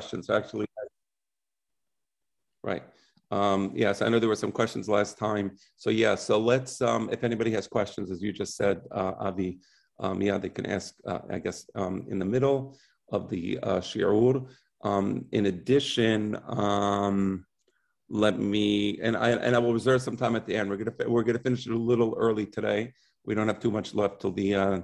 questions. Actually, right. Um, yes, I know there were some questions last time. So yeah, so let's, um, if anybody has questions, as you just said, uh, Avi, um, yeah, they can ask, uh, I guess, um, in the middle of the uh, shiur. Um, in addition, um, let me, and I, and I will reserve some time at the end. We're gonna, we're gonna finish it a little early today. We don't have too much left till the, uh,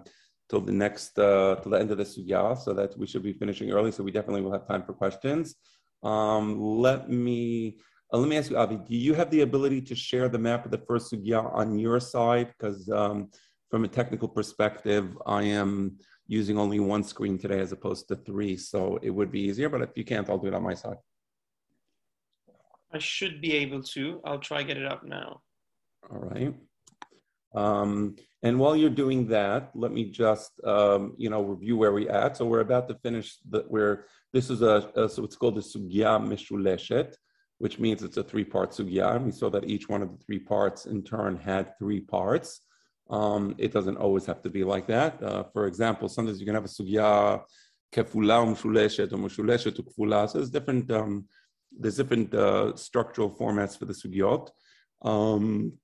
till the next, uh, till the end of the sugya, so that we should be finishing early. So we definitely will have time for questions. Um, let me, uh, let me ask you, Avi, do you have the ability to share the map of the first sugya on your side? Because um, from a technical perspective, I am using only one screen today as opposed to three, so it would be easier. But if you can't, I'll do it on my side. I should be able to. I'll try get it up now. All right. Um, and while you're doing that, let me just um, you know review where we're at. So we're about to finish the where this is a, a so it's called the sugya mishuleshet which means it's a three-part sugya. We saw that each one of the three parts in turn had three parts. Um, it doesn't always have to be like that. Uh, for example, sometimes you can have a sugya kefula umshuleshet or mushuleshet kefula. So there's different um, there's different uh, structural formats for the sugyot. Um,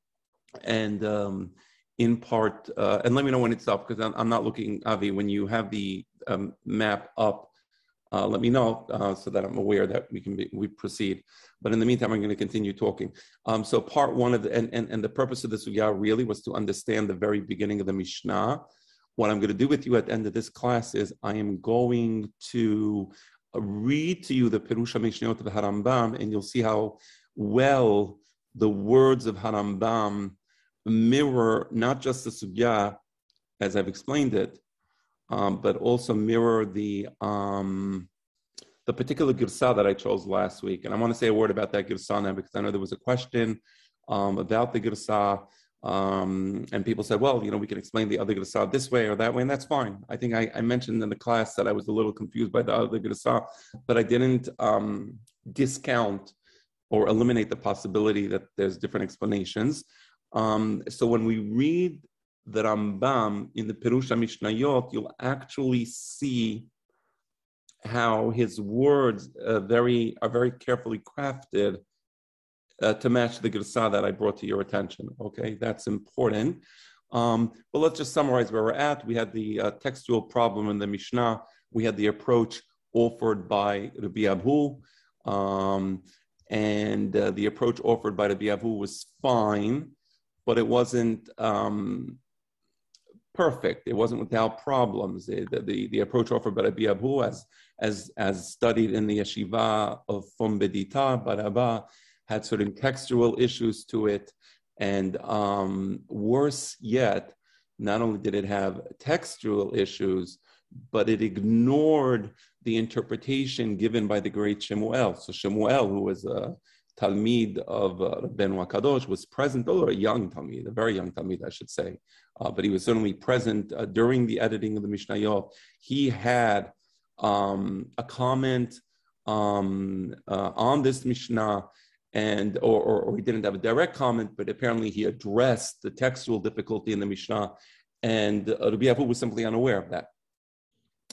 and um, in part, uh, and let me know when it's up because I'm, I'm, not looking, Avi, when you have the um, map up, uh, let me know uh, so that I'm aware that we can be, we proceed. But in the meantime, I'm going to continue talking. Um, so part one of the, and, and, and the purpose of the sugya really was to understand the very beginning of the Mishnah. What I'm going to do with you at the end of this class is I am going to read to you the Perusha Mishnayot of Harambam, and you'll see how well the words of Harambam mirror not just the sugya, as I've explained it, um, but also mirror the um, the particular girsa that I chose last week. And I want to say a word about that girsa now because I know there was a question um, about the girsa. Um, and people said, well, you know, we can explain the other girsa this way or that way, and that's fine. I think I, I, mentioned in the class that I was a little confused by the other girsa, but I didn't um, discount or eliminate the possibility that there's different explanations. Um, so when we read the Rambam in the Perusha Mishnayot, you'll actually see how his words uh, very are very carefully crafted uh, to match the girsa that I brought to your attention. Okay, that's important. Um, but let's just summarize where we're at. We had the uh, textual problem in the Mishnah. We had the approach offered by Rabbi Abhu, um, and uh, the approach offered by Rabbi Abhu was fine, but it wasn't um, perfect. It wasn't without problems. The, the, the approach offered by Rabbi Abu, as, as, as studied in the yeshiva of Fum Bedita, Baraba, had certain textual issues to it. And um, worse yet, not only did it have textual issues, but it ignored the interpretation given by the great Shemuel. So Shemuel, who was a Talmid of uh, Ben Wakadosh, was present, although a young Talmid, a very young Talmid, I should say, uh, but he was certainly present uh, during the editing of the Mishnayot. He had um, a comment um, uh, on this Mishnah, and or, or, or, he didn't have a direct comment, but apparently he addressed the textual difficulty in the Mishnah, and uh, Rabbi Abu was simply unaware of that.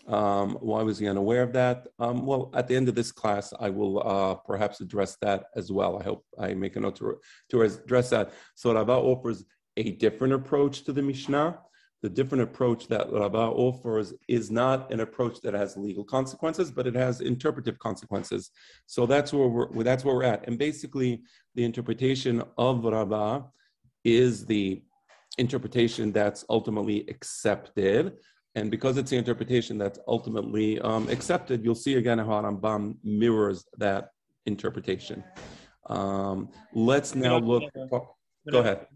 Um, why was he unaware of that? Um, well, at the end of this class, I will uh, perhaps address that as well. I hope I make a note to, to address that. So Rava offers a different approach to the Mishnah. The different approach that Rava offers is not an approach that has legal consequences, but it has interpretive consequences. So that's where we're that's where we're at. And basically, the interpretation of Rava is the interpretation that's ultimately accepted. And because it's the interpretation that's ultimately um, accepted, you'll see again how Rambam mirrors that interpretation. Um, let's now look. Go ahead.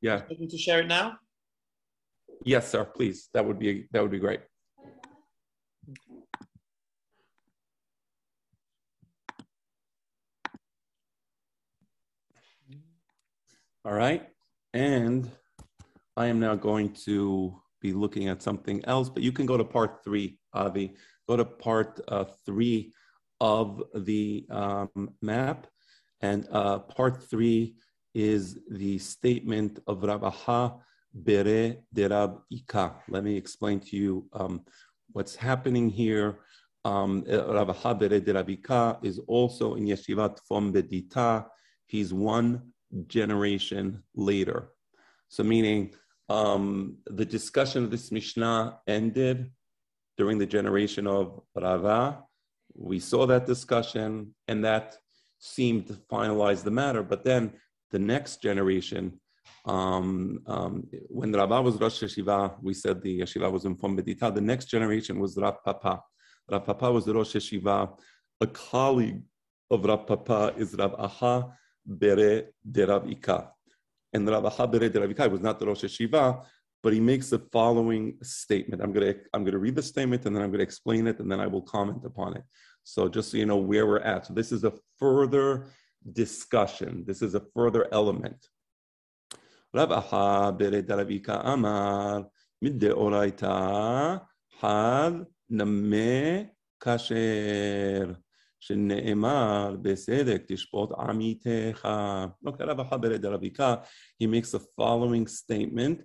Yeah. To share it now? Yes, sir. Please. That would be that would be great. All right. And I am now going to be looking at something else, but you can go to part three, Avi. Go to part uh, three of the um, map. And uh, part three is the statement of Rabaha Bere de Rab Ika. Let me explain to you um, what's happening here. um, Rav Aha Bere de Rav Ika is also in Yeshivat Fom Bedita. He's one generation later. So, meaning um, the discussion of this Mishnah ended during the generation of Rava. We saw that discussion, and that seemed to finalize the matter. But then the next generation, um, um, when Rava was Rosh Yeshiva, we said the Yeshiva was in Fom Bedita. The next generation was Rav Papa. Rav Papa was the Rosh Yeshiva. A colleague of Rav Papa is Rav Aha Bere de Rav Ika. And Rav Aha Bere de Rav Ika was not the Rosh Yeshiva, but he makes the following statement. I'm going to I'm going to read the statement and then I'm going to explain it and then I will comment upon it. So just so you know where we're at. So this is a further discussion. This is a further element. Amar Midde Oraita Had נמה כאשר שנאמר בסדק תשפוט עמיתך. Okay, Rav Haber Rabika, he makes the following statement,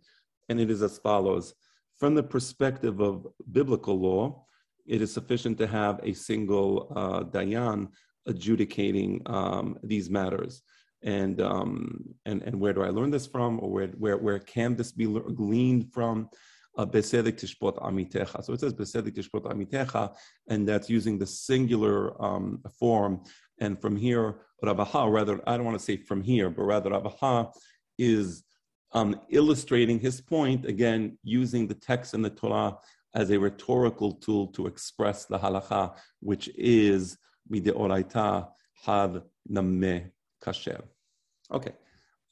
and it is as follows. From the perspective of biblical law, it is sufficient to have a single uh, dayan adjudicating um, these matters. And, um, and, and where do I learn this from, or where, where, where can this be gleaned from? Tishpot Amitecha. So it says Besedik Tishpot Amitecha, and that's using the singular um, form. And from here, Ravaha, rather, I don't want to say from here, but rather Ravaha is um, illustrating his point, again, using the text in the Torah as a rhetorical tool to express the halacha, which is mideoraita had nameh kasher. Okay.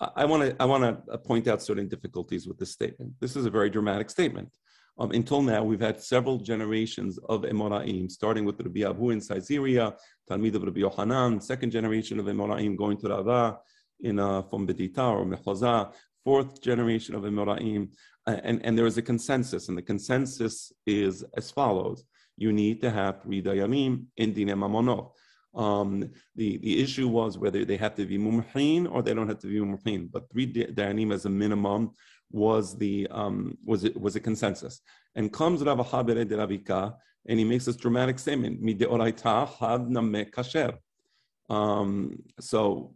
I want to I want to point out certain difficulties with this statement. This is a very dramatic statement. Um, until now, we've had several generations of Emoraim, starting with Rabbi Abu in Caesarea, Talmid of Rabbi Yohanan, second generation of Emoraim going to Rava in uh, from Bedita or Mechoza, fourth generation of Emoraim, and, and there is a consensus, and the consensus is as follows: You need to have three dayanim in Dine Mamonot. Um, the, the issue was whether they have to be mumhin or they don't have to be mumhin. But three dayanim as a minimum was the um, was it was a consensus. And comes Rav Aha Bere de Rav Ika, and he makes this dramatic statement: "Mideoraita had kasher." Um, so,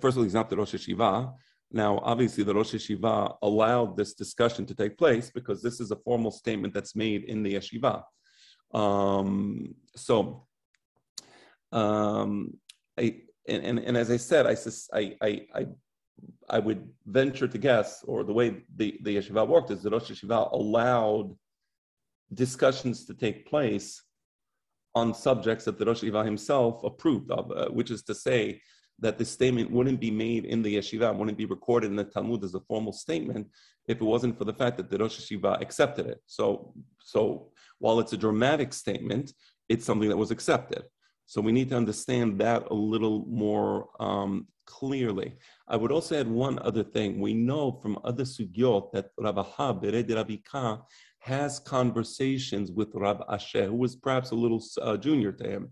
first of all, he's not the Rosh Yeshiva. Now, obviously, the Rosh Yeshiva allowed this discussion to take place because this is a formal statement that's made in the yeshiva. Um, so, um, I, and, and, and, as I said, I, I, I, I would venture to guess, or the way the, the yeshiva worked is the Rosh Yeshiva allowed discussions to take place on subjects that the Rosh Yeshiva himself approved of, uh, which is to say that the statement wouldn't be made in the yeshiva, wouldn't be recorded in the Talmud as a formal statement if it wasn't for the fact that the Rosh Yeshiva accepted it. So, so while it's a dramatic statement, it's something that was accepted. So we need to understand that a little more um, clearly. I would also add one other thing. We know from other sugyot that Rabaha Bered Rabika has conversations with Rav Ashi, who was perhaps a little uh, junior to him.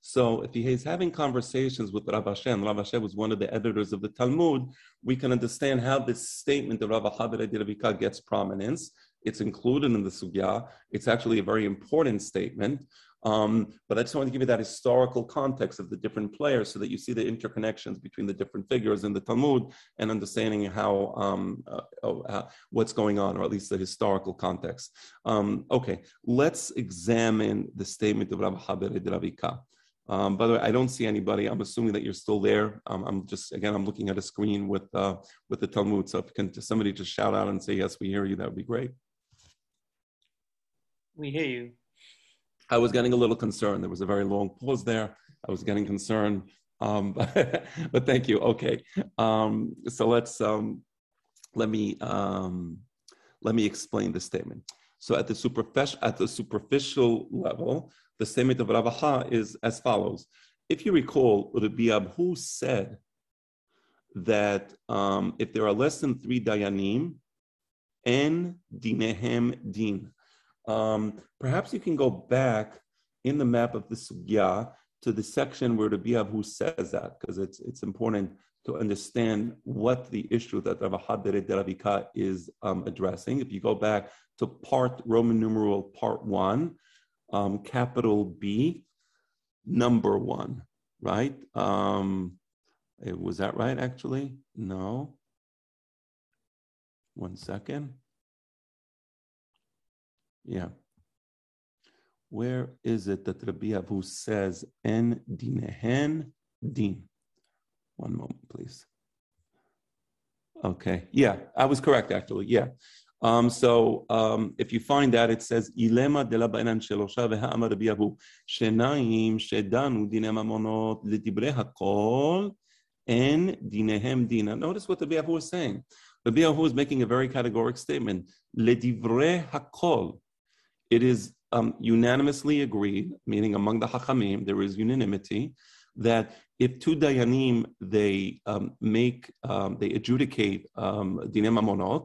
So if he is having conversations with Rav Ashi, and Rav Ashi was one of the editors of the Talmud, we can understand how this statement of Rav Bered Rabika gets prominence. It's included in the sugya. It's actually a very important statement. Um, but I just want to give you that historical context of the different players so that you see the interconnections between the different figures in the Talmud and understanding how um, uh, oh, uh, what's going on, or at least the historical context. Um, okay, let's examine the statement of Rabbi Haber Ravika. Um, by the way, I don't see anybody. I'm assuming that you're still there. Um, I'm just again, I'm looking at a screen with uh, with the Talmud. So if can somebody just shout out and say yes, we hear you, that would be great. We hear you. I was getting a little concerned. There was a very long pause there. I was getting concerned. Um, but, thank you. Okay. Um, so let's um, let me um, let me explain the statement. So at the superficial at the superficial level, the statement of Ravaha is as follows. If you recall, Rabbi Abhu said that um, if there are less than three dayanim, en dinehem din, um, perhaps you can go back in the map of the sugya to the section where the Biavu says that, because it's it's important to understand what the issue that Rav Aha Bere de Rav Ika is um, addressing. If you go back to part Roman numeral part one, um, capital B, number one, right? Um, was that right, actually? No. One second. Yeah. Where is it that Rabbi Abu says en dinehen din? One moment, please. Okay. Yeah, I was correct actually. Yeah. Um, so um, if you find that, it says ilema de la bainan shelosha ve'ha'amar Rabbi Abu shenaim shedanu dine mamonot ledibre hakol en dinehem dina. Notice what Rabbi Abu was saying. Rabbi Abu is making a very categoric statement. Ledivre hakol. It is um, unanimously agreed, meaning among the Hachamim, there is unanimity, that if two Dayanim, they um, make, um, they adjudicate um, Dine Mamonot,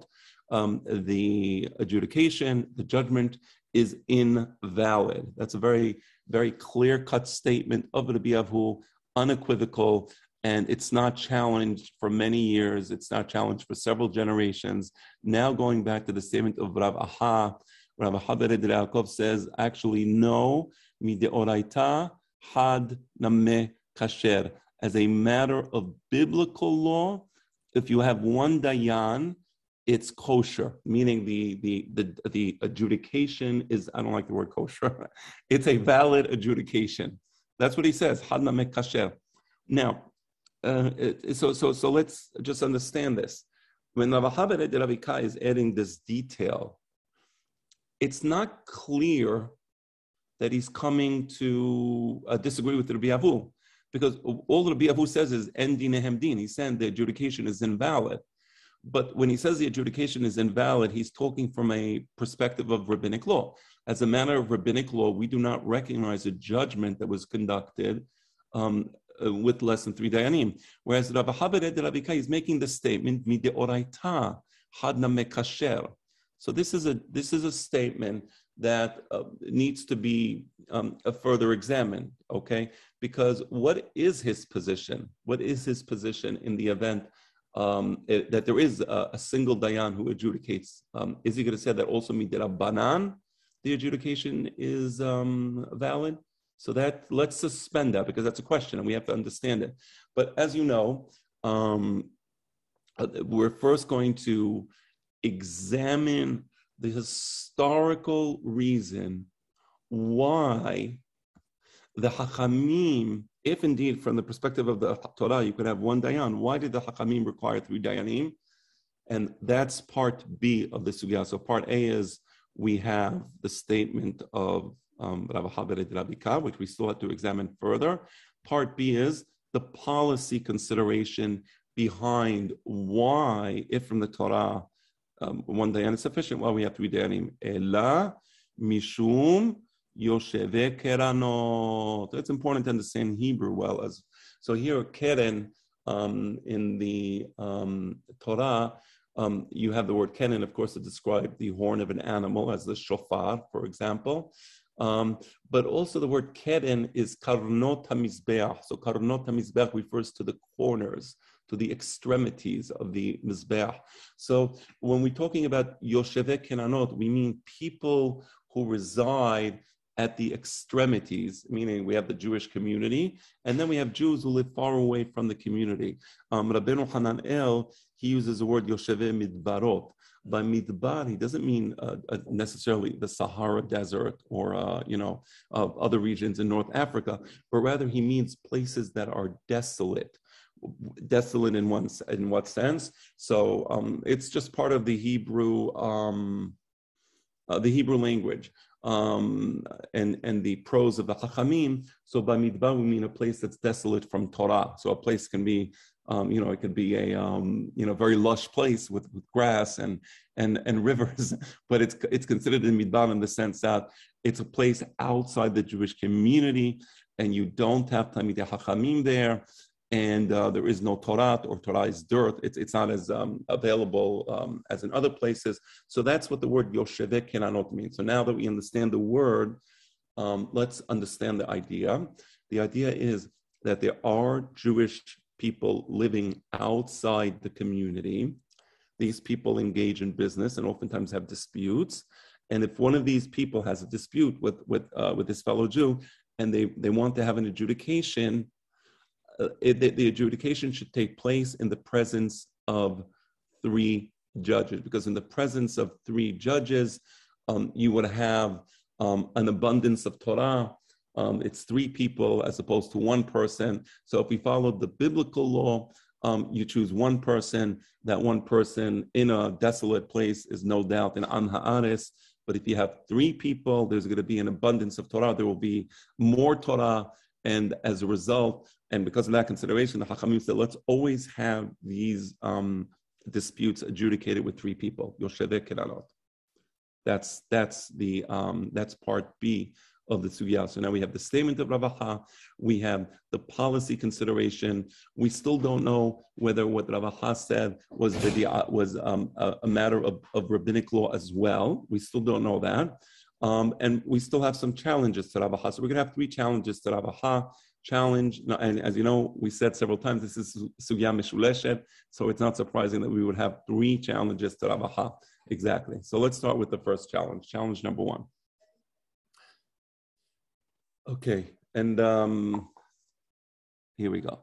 um, the adjudication, the judgment is invalid. That's a very, very clear cut statement of Rabbi Avu, unequivocal, and it's not challenged for many years. It's not challenged for several generations. Now, going back to the statement of Rav Aha, Rav Haber Yaakov says, actually, no, mideoraita had name kasher. As a matter of biblical law, if you have one dayan, it's kosher, meaning the, the, the, the adjudication is, I don't like the word kosher, it's a valid adjudication. That's what he says, had name kasher. Now, uh, so, so, so let's just understand this. When Rav Haber is adding this detail, it's not clear that he's coming to uh, disagree with Rabbi Avu, because all Rabbi Avu says is en dinehem din. He's saying the adjudication is invalid. But when he says the adjudication is invalid, he's talking from a perspective of rabbinic law. As a matter of rabbinic law, we do not recognize a judgment that was conducted um, uh, with less than three dayanim. Whereas Rabbi Habed Rabbi is making the statement, mideoraita had name kasher. So this is a this is a statement that uh, needs to be um, further examined. Okay, because what is his position? What is his position in the event um, it, that there is a, a, single dayan who adjudicates? Um, is he going to say that also miderabanan, the adjudication is um, valid? So that let's suspend that because that's a question and we have to understand it. But as you know, um, uh, we're first going to examine the historical reason why the Hachamim, if indeed from the perspective of the Torah you could have one Dayan, why did the Hachamim require three Dayanim? And that's part B of the Sugya. So part A is we have the statement of um, Rav Haber Rabika, which we still have to examine further. Part B is the policy consideration behind why, if from the Torah, um, one dayan is sufficient. Well, we have three dayanim. Ela mishum yosheve keranot. It's important to understand Hebrew well as so here keren um, in the um, Torah. Um, you have the word keren, of course, to describe the horn of an animal, as the shofar, for example. Um, but also the word keren is karnot hamizbeach. So karnot hamizbeach refers to the corners to the extremities of the Mizbeach. So when we're talking about Yosheve Keranot, we mean people who reside at the extremities, meaning we have the Jewish community, and then we have Jews who live far away from the community. Um, Rabbeinu Hananel, he uses the word Yosheve Midbarot. By Midbar, he doesn't mean uh, uh, necessarily the Sahara Desert or, uh, you know, other regions in North Africa, but rather he means places that are desolate, desolate in one in what sense? So um, it's just part of the Hebrew um, uh, the Hebrew language um, and and the prose of the Chachamim. So by midbar we mean a place that's desolate from Torah. So a place can be um, you know, it could be a um, you know very lush place with, with grass and and and rivers, but it's it's considered in midbar in the sense that it's a place outside the Jewish community, and you don't have Talmidei Hachamim there, and uh, there is no Torah or Torah is dirt. It's, it's not as um, available um, as in other places. So that's what the word Yoshevek Keranot means. So now that we understand the word, um, let's understand the idea. The idea is that there are Jewish people living outside the community. These people engage in business and oftentimes have disputes. And if one of these people has a dispute with with uh, with this fellow Jew, and they they want to have an adjudication, uh, it, the, the adjudication should take place in the presence of three judges, because in the presence of three judges, um, you would have um, an abundance of Torah. Um, it's three people as opposed to one person. So if we follow the biblical law, um, you choose one person. That one person in a desolate place is no doubt an Am Ha'ares. But if you have three people, there's going to be an abundance of Torah. There will be more Torah. And as a result, and because of that consideration, the Hachamim said, let's always have these um, disputes adjudicated with three people. That's that's the um, that's part B of the sugya. So now we have the statement of Ravaha, we have the policy consideration. We still don't know whether what Ravaha said was was um, a, a, matter of, of rabbinic law as well. We still don't know that. Um, and we still have some challenges to Ravaha. So we're going to have three challenges to Ravaha. Challenge, and as you know, we said several times, this is sugya mishuleshet, so it's not surprising that we would have three challenges to Ravaha. Exactly. So let's start with the first challenge. Challenge number one. Okay, and um, here we go.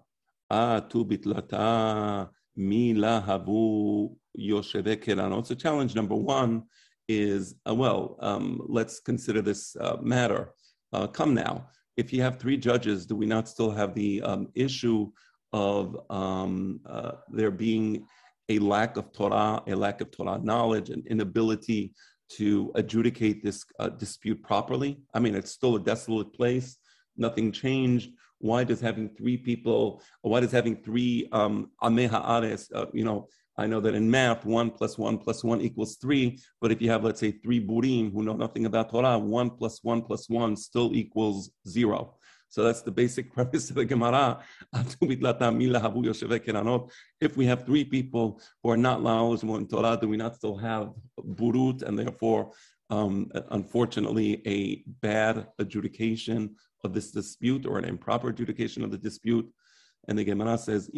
Ah, tu bitlata mi lahavu yosheve keranot. So challenge number one is, uh, well, um, let's consider this uh, matter. Uh, come now, if you have three judges, do we not still have the um, issue of um, uh, there being a lack of Torah, a lack of Torah knowledge, an inability to adjudicate this uh, dispute properly. I mean, it's still a desolate place. Nothing changed. Why does having three people, why does having three um, ameha uh, you know, I know that in math, one plus one plus one equals three. But if you have, let's say, three burim who know nothing about Torah, one plus one plus one still equals zero. So that's the basic premise of the Gemara. If we have three people who are not knowledgeable in Torah, do we not still have burut and therefore, um, unfortunately, a bad adjudication of this dispute or an improper adjudication of the dispute? And the Gemara says,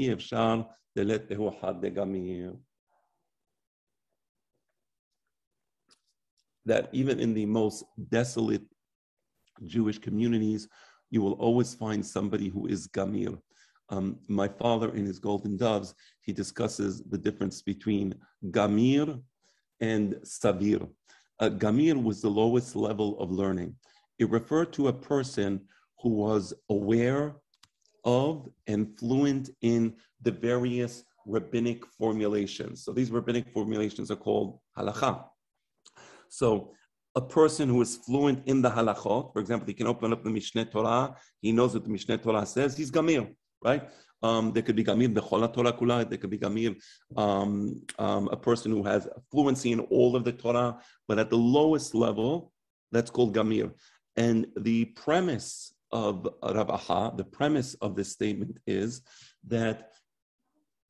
that even in the most desolate Jewish communities, you will always find somebody who is gamir. Um, my father, in his Golden Doves, he discusses the difference between gamir and savir. Uh, gamir was the lowest level of learning. It referred to a person who was aware of and fluent in the various rabbinic formulations. So these rabbinic formulations are called halacha. So a person who is fluent in the halachot, for example, he can open up the Mishneh Torah, he knows what the Mishneh Torah says, he's gamir, right? Um, there could be gamir bechol Torah kula. There could be gamir, um, um, a person who has fluency in all of the Torah, but at the lowest level, that's called gamir. And the premise of Ravaha, the premise of this statement is that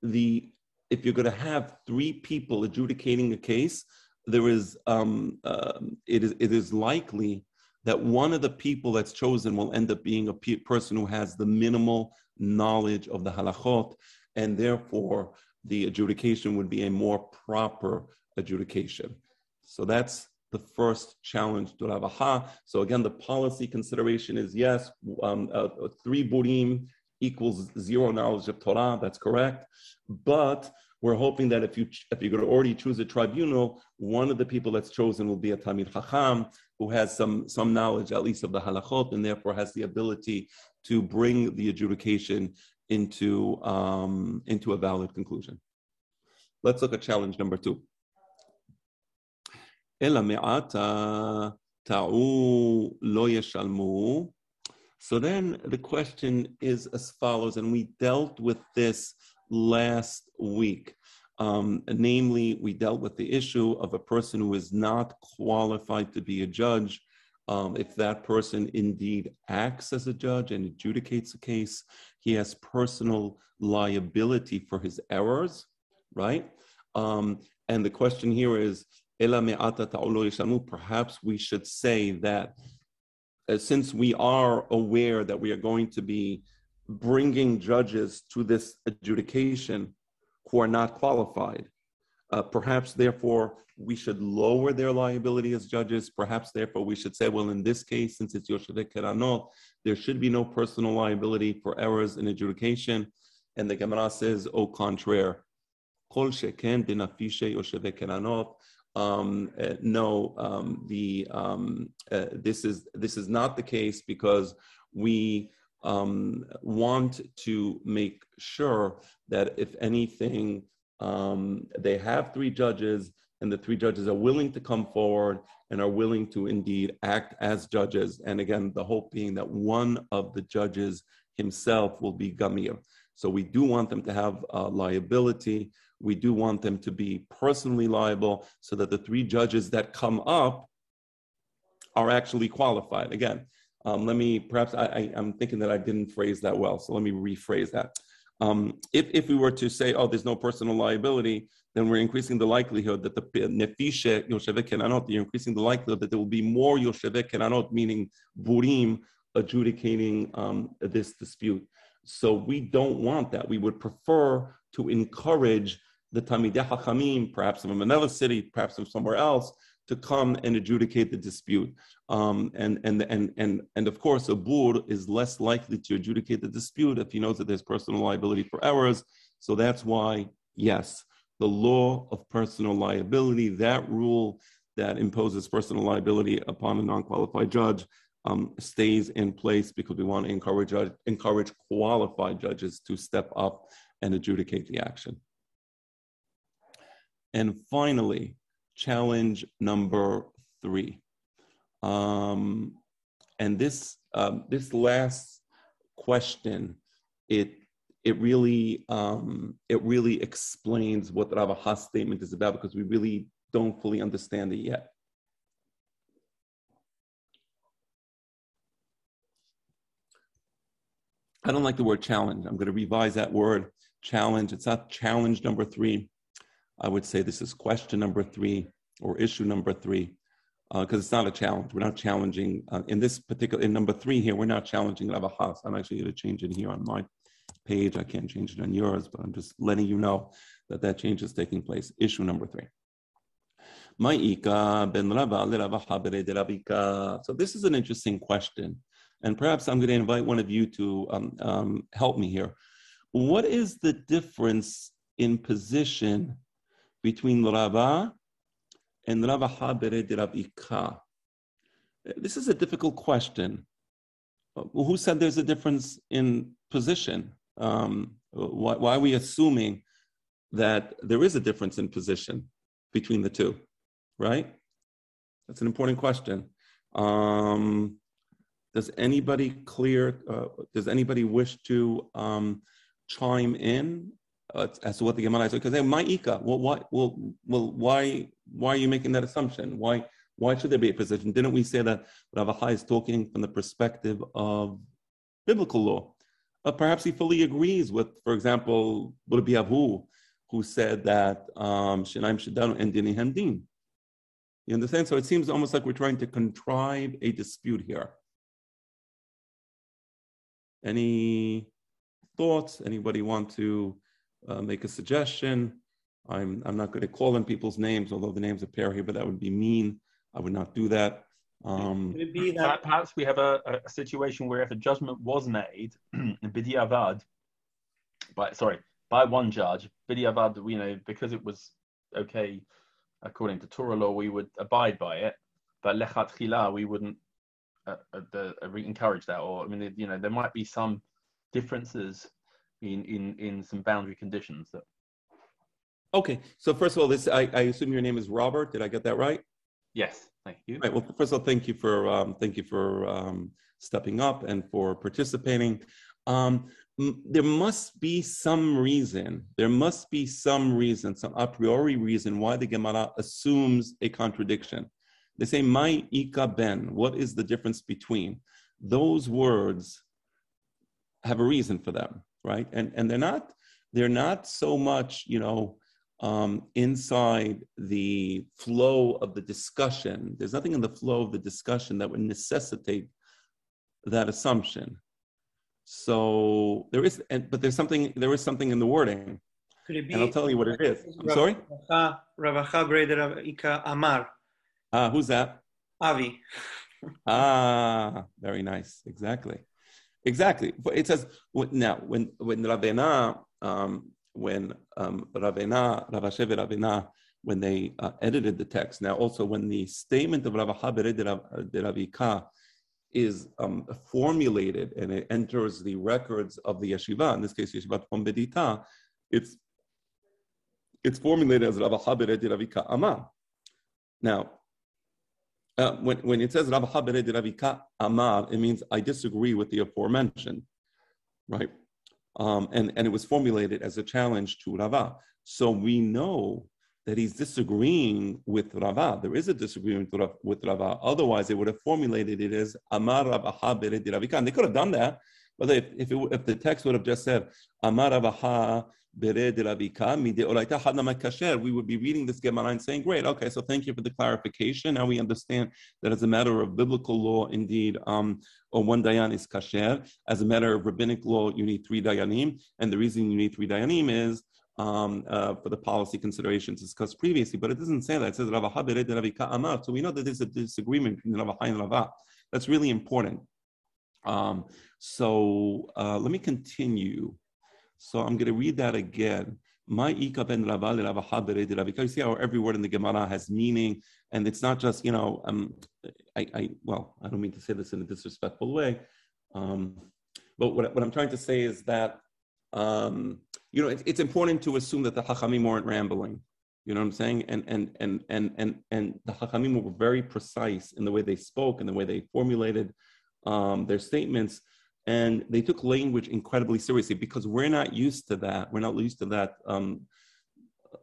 the if you're going to have three people adjudicating a case, there is um, uh, it is it is likely that one of the people that's chosen will end up being a pe- person who has the minimal knowledge of the halachot, and therefore the adjudication would be a more proper adjudication. So that's the first challenge to Ravaha. So again, the policy consideration is yes, um, uh, three burim equals zero knowledge of Torah. That's correct, but we're hoping that if you if going to already choose a tribunal, one of the people that's chosen will be a Talmid Chacham who has some some knowledge at least of the halachot and therefore has the ability to bring the adjudication into um, into a valid conclusion. Let's look at challenge number two. So then the question is as follows, and we dealt with this last week. Um, namely, we dealt with the issue of a person who is not qualified to be a judge. Um, if that person indeed acts as a judge and adjudicates a case, he has personal liability for his errors, right? Um, and the question here is, perhaps we should say that uh, since we are aware that we are going to be bringing judges to this adjudication who are not qualified. Uh, perhaps, therefore, we should lower their liability as judges. Perhaps, therefore, we should say, well, in this case, since it's Yoshevek Keranot, there should be no personal liability for errors in adjudication. And the Gemara says, au contraire, Kol Keranot. Um, uh, no, um, the um, uh, this is this is not the case because we um, want to make sure that if anything, um, they have three judges and the three judges are willing to come forward and are willing to indeed act as judges. And again, the hope being that one of the judges himself will be Gamir. So we do want them to have uh, liability. We do want them to be personally liable so that the three judges that come up are actually qualified. Again, um, let me perhaps I, am thinking that I didn't phrase that well, so let me rephrase that. Um, if, if we were to say, oh, there's no personal liability, then we're increasing the likelihood that the nefishe yoshevek keranot, you're increasing the likelihood that there will be more yoshevek keranot, meaning burim, adjudicating um, this dispute. So we don't want that. We would prefer to encourage the Talmidei Hachamim, perhaps from another city, perhaps from somewhere else, to come and adjudicate the dispute. Um, and, and, and, and, and of course, a bur is less likely to adjudicate the dispute if he knows that there's personal liability for errors. So that's why, yes, the law of personal liability, that rule that imposes personal liability upon a non-qualified judge, um, stays in place because we want to encourage encourage qualified judges to step up and adjudicate the action. And finally, challenge number three. Um, and this um, this last question, it it really um, it really explains what the Ravaha statement is about because we really don't fully understand it yet. I don't like the word challenge. I'm going to revise that word challenge. It's not challenge number three. I would say this is question number three or issue number three, because uh, it's not a challenge. We're not challenging uh, in this particular in number three here. We're not challenging Rav Has. I'm actually going to change it here on my page. I can't change it on yours, but I'm just letting you know that that change is taking place. Issue number three. So this is an interesting question, and perhaps I'm going to invite one of you to um, um, help me here. What is the difference in position between Rava and Rava Habere de Rabika? This is a difficult question. Who said there's a difference in position? Um, why, why, are we assuming that there is a difference in position between the two? Right? That's an important question. Um, does anybody clear? Uh, does anybody wish to um, chime in uh, as to what the Gemara is because they're ma'ika. Well, why? Well, well, why? Why are you making that assumption? Why? Why should there be a position? Didn't we say that Rav is talking from the perspective of biblical law? Uh, perhaps he fully agrees with, for example, Rabbi Abu, who said that um, Shenaim Shedanu and Dini Handin. You understand? So it seems almost like we're trying to contrive a dispute here. Any thoughts? Anybody want to uh, make a suggestion? I'm, I'm not going to call in people's names, although the names appear here, but that would be mean. I would not do that. Um, Could it be that perhaps we have a, a situation where if a judgment was made in Bidiavad, by sorry, by one judge, Bidiavad, you know, because it was okay according to Torah law, we would abide by it, but lechatchila, we wouldn't uh, uh, uh, encourage that. Or I mean, you know, there might be some differences in in in some boundary conditions. That... Okay, so first of all, this I, I assume your name is Robert. Did I get that right? Yes, thank you. Right. Well, first of all, thank you for um, thank you for um, stepping up and for participating. Um, there must be some reason. There must be some reason, some a priori reason why the Gemara assumes a contradiction. They say, "My ika ben." What is the difference between those words? Have a reason for them right? And and they're not they're not so much you know um, inside the flow of the discussion. There's nothing in the flow of the discussion that would necessitate that assumption. So there is, and, but there's something there is something in the wording. Could it be? And I'll tell you what it is. I'm sorry? Ravacha Amar. Ah, who's that? Avi. Ah, very nice. Exactly. Exactly. It says now when when Ravena um, when um, Ravena Rav Ashi Ravena when they uh, edited the text. Now also when the statement of Ravaha de Ravika is um, formulated and it enters the records of the yeshiva, in this case Yeshiva Pombedita, it's it's formulated as Ravaha de Ravika Amar. Now, uh, when, when it says Ravaha de Ravika Amar, it means I disagree with the aforementioned, right? Um, and, and it was formulated as a challenge to Rava. So we know that he's disagreeing with Rava. There is a disagreement with Rava. Otherwise, they would have formulated it as Amar Ravaha Bered Ravikan. They could have done that, but if, if, it, if the text would have just said Amar Ravaha We would be reading this Gemara and saying, Great, okay, so thank you for the clarification. Now we understand that as a matter of biblical law, indeed, um, or one dayan is kasher. As a matter of rabbinic law, you need three dayanim, and the reason you need three dayanim is um, uh, for the policy considerations discussed previously, but it doesn't say that. It says Ravaha Bered Ravika Amar. So we know that there's a disagreement between Ravaha and Rava. That's really important. Um, so uh, let me continue. So I'm going to read that again. My ika ben Ravaha You see how every word in the Gemara has meaning, and it's not just you know. Um, I, I well, I don't mean to say this in a disrespectful way, um, but what, what I'm trying to say is that um, you know, it, it's important to assume that the Hachamim weren't rambling. You know what I'm saying? And and and and and and the Hachamim were very precise in the way they spoke and the way they formulated um, their statements, and they took language incredibly seriously because we're not used to that. We're not used to that um,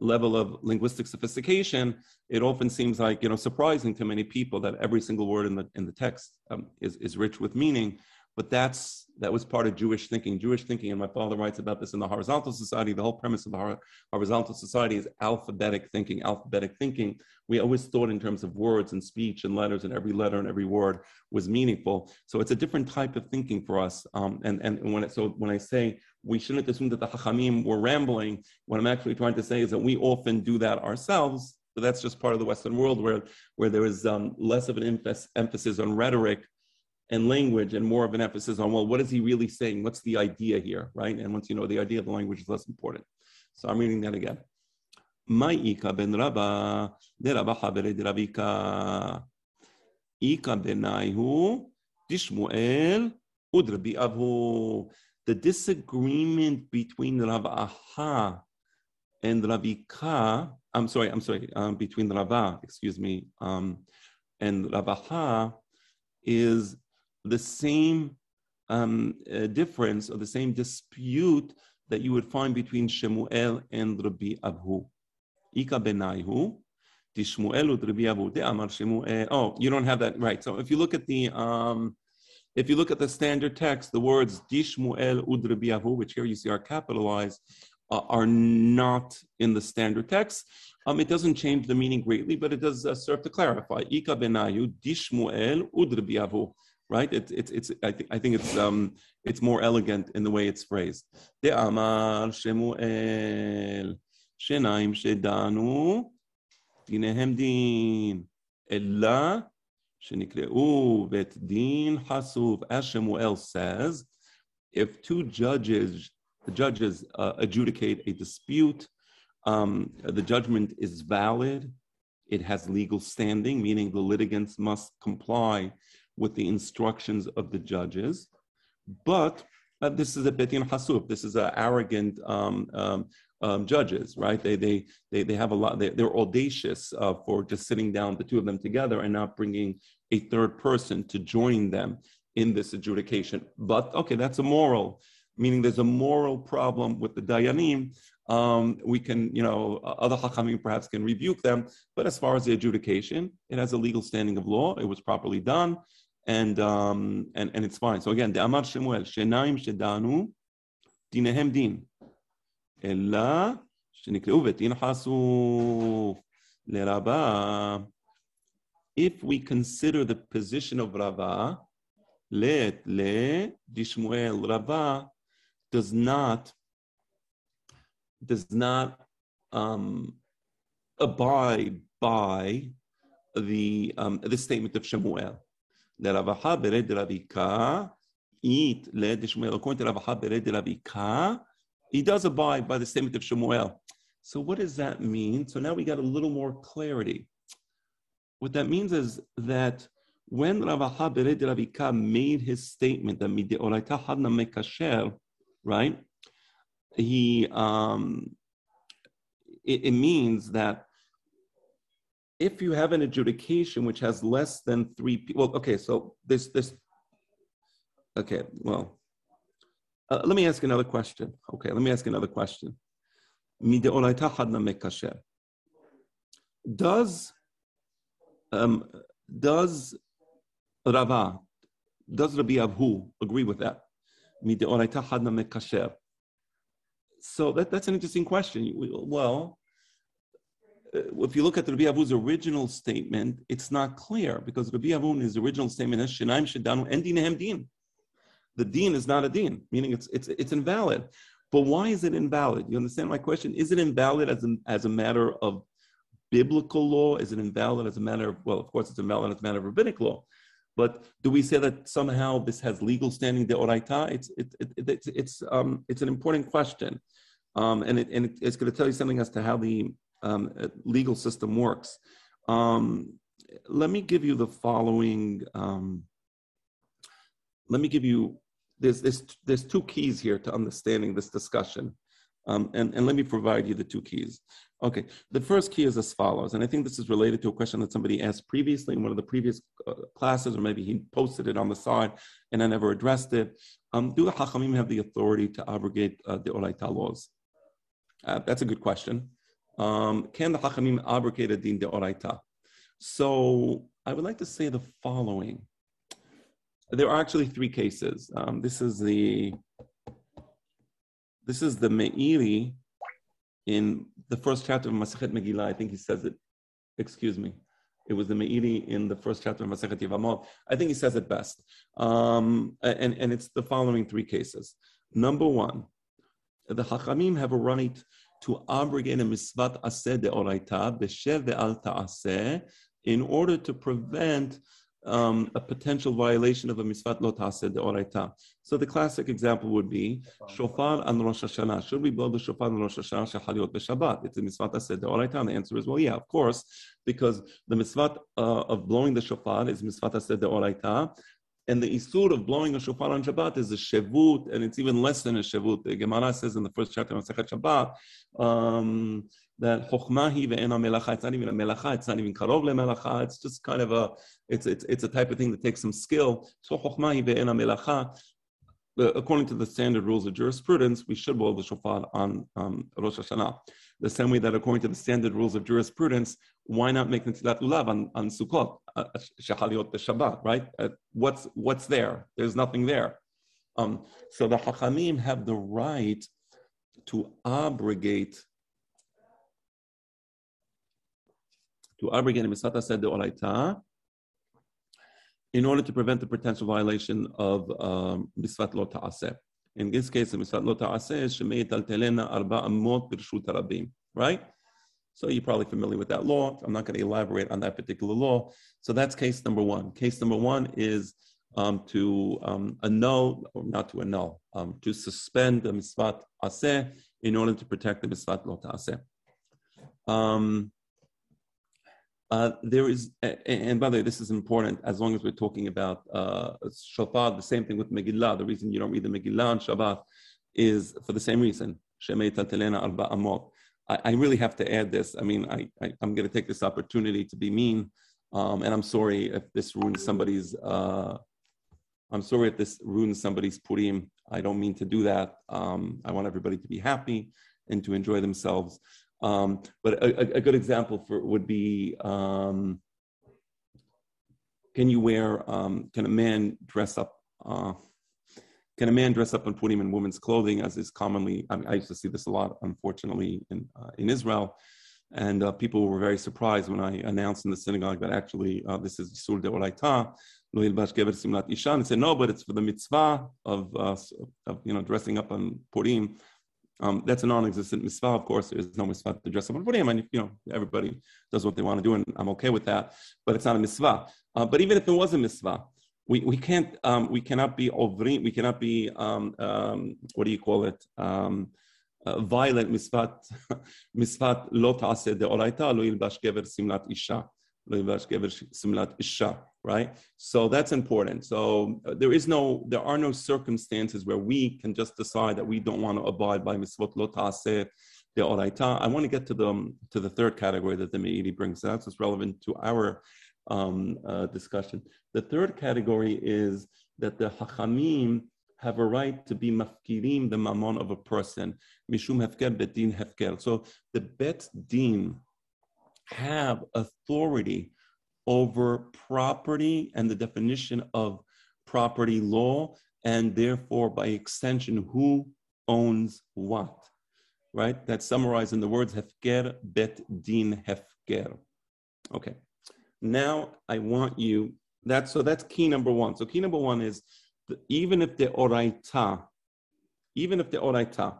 level of linguistic sophistication. It often seems like you know surprising to many people that every single word in the in the text um, is is rich with meaning. But that's that was part of Jewish thinking. Jewish thinking, and my father writes about this in the horizontal society. The whole premise of the horizontal society is alphabetic thinking. Alphabetic thinking. We always thought in terms of words and speech and letters, and every letter and every word was meaningful. So it's a different type of thinking for us. Um, and and when it, so when I say we shouldn't assume that the Hachamim were rambling, what I'm actually trying to say is that we often do that ourselves. But that's just part of the Western world where where there is um, less of an emphasis on rhetoric and language and more of an emphasis on, well, what is he really saying? What's the idea here, right? And once you know the idea, of the language is less important. So I'm reading that again. Ma'ika ben Rabba, de Rabba Habere de Rabika. Ika benaihu, Dishmuel, Udrabi Avu. The disagreement between Rav Aha and Ravika, I'm sorry, I'm sorry, um, between Rava, excuse me, um, and Ravaha is the same um, uh, difference or the same dispute that you would find between Shemuel and Rabbi Abu. Ika benaihu, Tishmuel Rabbi. De Amar Shemuel. Oh, you don't have that right. So if you look at the um, if you look at the standard text, the words Dishmuel ud Rabbi Abu, which here you see are capitalized, uh, are not in the standard text. Um, it doesn't change the meaning greatly, but it does uh, serve to clarify. Ika benayu dishmuel ud Rabbi Abu right? It's it's I think I think it's um it's more elegant in the way it's phrased. De amar Shemuel shenaim shedanu dinehem din ella shenikre'u vet din hasuv. As Shemuel says, if two judges the judges uh, adjudicate a dispute, um, the judgment is valid. It has legal standing, meaning the litigants must comply with the instructions of the judges. But uh, this is a bet din hasuf. This is an arrogant um, um, um, judges, right? They, they, they, they have a lot, they, are audacious uh, for just sitting down, the two of them together, and not bringing a third person to join them in this adjudication. But okay, that's a moral, meaning there's a moral problem with the dayanim. Um, we can, you know, other hachamim perhaps can rebuke them, but as far as the adjudication, it has a legal standing of law. It was properly done and um, and and it's fine. So again, the Amar Shemuel, Shenaim Shedanu, Dinehem Din, Ella Shenikle'u Vetinhasu Leraba. If we consider the position of Rava, let le Dishmuel Rava does not does not um, abide by the um, the statement of Shemuel. According to he does abide by the statement of Shemuel. So what does that mean? So now we got a little more clarity. What that means is that when Rav Aha Bere de Rav Ika made his statement that Mideoraita Hadna Mekasher, right? He um, it, it means that if you have an adjudication which has less than three people, well, okay, so this this okay, well, uh, let me ask another question. Okay, let me ask another question. Does um, does Rava, does Rabbi Abhu agree with that? So that, that's an interesting question. Well, if you look at Rabbi Avu's original statement, it's not clear because Rabbi Avu, in his original statement is Shenaim Shedanu and Dinahem Din. The Din is not a Din, meaning it's, it's, it's invalid. But why is it invalid? You understand my question? Is it invalid as a, as a matter of biblical law? Is it invalid as a matter of, well, of course, it's invalid as a matter of rabbinic law. But do we say that somehow this has legal standing, de oraita? It's, it, it, it, it's, it's, um, it's an important question. Um, and it, and it's going to tell you something as to how the um, legal system works. Um, let me give you the following. Um, let me give you. There's, there's there's two keys here to understanding this discussion, um, and and let me provide you the two keys. Okay, the first key is as follows, and I think this is related to a question that somebody asked previously in one of the previous uh, classes, or maybe he posted it on the side and I never addressed it. Um, do the Hachamim have the authority to abrogate uh, the Oraita laws? Uh, that's a good question. Um, can the Hachamim abrogate a din de oraita? So I would like to say the following. There are actually three cases. Um, this is the this is the Meiri in the first chapter of Masechet Megillah. I think he says it. Excuse me. It was the Meiri in the first chapter of Masechet Yevamot. I think he says it best. Um, and, and it's the following three cases. Number one, the Hachamim have a right to abrogate a misvat aseh de oraita b'shev ve'al ta'aseh in order to prevent um, a potential violation of a misvat lo ta'aseh de oraita. So the classic example would be shofar on Rosh Hashanah. Should we blow the shofar on Rosh Hashanah shachaliot b'Shabbat? It's a misvat aseh de oraita. And the answer is well, yeah, of course, because the misvat uh, of blowing the shofar is misvat aseh de oraita. And the isur of blowing a shofar on Shabbat is a shevut, and it's even less than a shevut. The Gemara says in the first chapter of Sechet Shabbat um, that chokhmahi ve'ena melacha. It's not even a melacha. It's not even karov melacha. It's just kind of a. It's it's it's a type of thing that takes some skill. So chokhmahi ve'ena melacha. According to the standard rules of jurisprudence, we should blow the shofar on um, Rosh Hashanah. The same way that according to the standard rules of jurisprudence, why not make Netilat Lulav on, on Sukkot, uh, uh, Shabbat, right? Uh, what's, what's there? There's nothing there. Um, so the Hachamim have the right to abrogate to abrogate Misata said the Oraita in order to prevent the potential violation of um, Misvat Lo Ta'aseh. In this case, the Misvat Lo Ta'aseh Shemei Taltelena Arba Amot Birshut Arabim, right? So you're probably familiar with that law. I'm not going to elaborate on that particular law. So that's case number one. Case number one is um, to um, annul, or not to annul, um, to suspend the misvat aseh in order to protect the misvat lo aseh. Um, uh, there is, and by the way, this is important as long as we're talking about uh, shofar, the same thing with Megillah. The reason you don't read the Megillah on Shabbat is for the same reason. I, I really have to add this. I mean, I, I am going to take this opportunity to be mean, um, and I'm sorry if this ruins somebody's. Uh, I'm sorry if this ruins somebody's purim. I don't mean to do that. Um, I want everybody to be happy and to enjoy themselves. Um, but a, a, good example for would be: um, Can you wear? Um, can a man dress up? Uh, can a man dress up and put him in women's clothing, as is commonly? I, mean, I used to see this a lot, unfortunately, in uh, in Israel, and uh, people were very surprised when I announced in the synagogue that actually uh, this is sur de olaita, lo yilbash simlat isha. And said no, but it's for the mitzvah of, uh, of you know dressing up on Purim. Um, that's a non-existent mitzvah, of course. There's no mitzvah to dress up on Purim, and you know everybody does what they want to do, and I'm okay with that. But it's not a mitzvah. Uh, but even if it was a mitzvah, we, we can't um, we cannot be ovri, we cannot be um, um, what do you call it? Um, uh, violent misfat misfat lo ta'aseh deoraita lo yilbash gever simlat isha lo yilbash gever simlat isha right? So that's important. So uh, there is no there are no circumstances where we can just decide that we don't want to abide by misfot lo ta'aseh deoraita I want to get to the to the third category that the Meiri brings that's what's relevant to our um, uh, discussion. The third category is that the Hachamim have a right to be mafkirim, the mammon of a person. Mishum hefker betin hefker. So the bet din have authority over property and the definition of property law, and therefore, by extension, who owns what. Right? That's summarized in the words hefker bet din hefker. Okay. Now I want you. That's so. That's key number one. So key number one is even if the oraita, even if the oraita,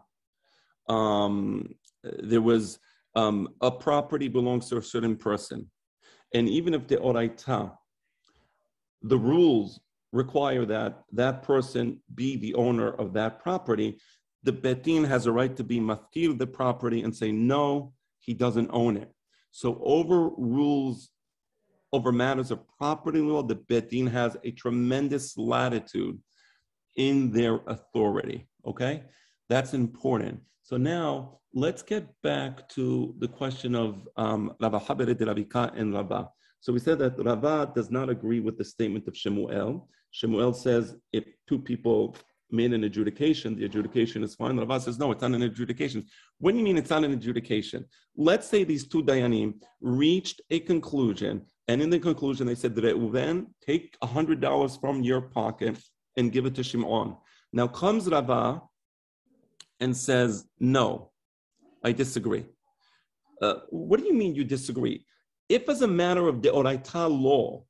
um, there was um, a property belongs to a certain person, and even if the oraita, the rules require that that person be the owner of that property, the betin has a right to be mafkir the property and say no, he doesn't own it. So over rules over matters of property law, the Bedin has a tremendous latitude in their authority. Okay, that's important. So now let's get back to the question of um, Rabbi Haber de and Rabba. So we said that Rava does not agree with the statement of Shemuel. Shemuel says if two people made an adjudication, the adjudication is fine. Rava says, no, it's not an adjudication. What do you mean it's not an adjudication? Let's say these two Dayanim reached a conclusion and in the conclusion, they said, Reuven, take $100 from your pocket and give it to Shimon. Now comes Rava and says, No, I disagree. Uh, what do you mean you disagree? If, as a matter of deoraita law,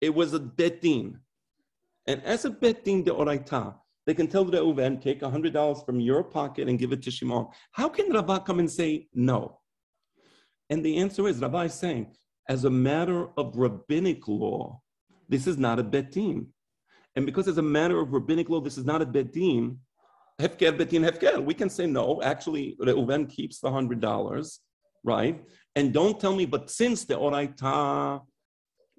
it was a betin, and as a betin deoraita, they can tell the Reuven, take $100 from your pocket and give it to Shimon. How can Rava come and say no? And the answer is, Rava is saying, as a matter of rabbinic law, this is not a betin. And because as a matter of rabbinic law, this is not a betin, hefker betin hefker. We can say no. Actually, Reuven keeps the hundred dollars, right? And don't tell me, but since the oraita,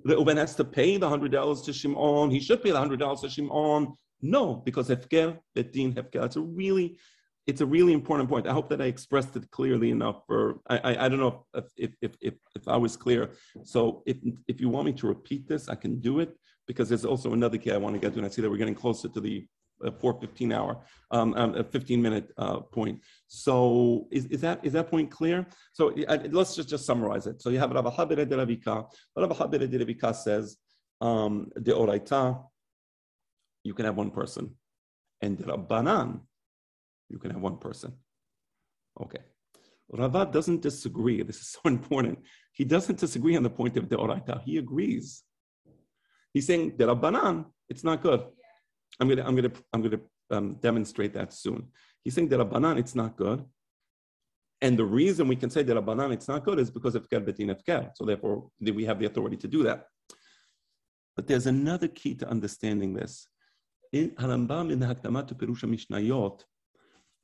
Reuven has to pay the hundred dollars to Shimon, he should pay the hundred dollars to Shimon. No, because hefker betin hefker. It's a really it's a really important point. I hope that I expressed it clearly enough. For I, I, I don't know if, if, if, if, if I was clear. So if, if you want me to repeat this, I can do it because there's also another key I want to get to, and I see that we're getting closer to the uh, 415 hour, um, um, a 15 minute uh, point. So is, is that is that point clear? So let's just, just summarize it. So you have Rabbi Habire de Ravika. Rabbi Habire de says, um, de oraita, you can have one person. And the Rabbanan, you can have one person. Okay. Rava doesn't disagree. This is so important. He doesn't disagree on the point of the oraita. He agrees. He's saying the rabbanan, it's not good. I'm gonna, I'm gonna, I'm gonna um, demonstrate that soon. He's saying that a rabbanan, it's not good. And the reason we can say that a rabbanan, it's not good, is because of ker betin efker. So therefore, we have the authority to do that. But there's another key to understanding this. In Harambam in the Hakdamat to Perusha Mishnayot,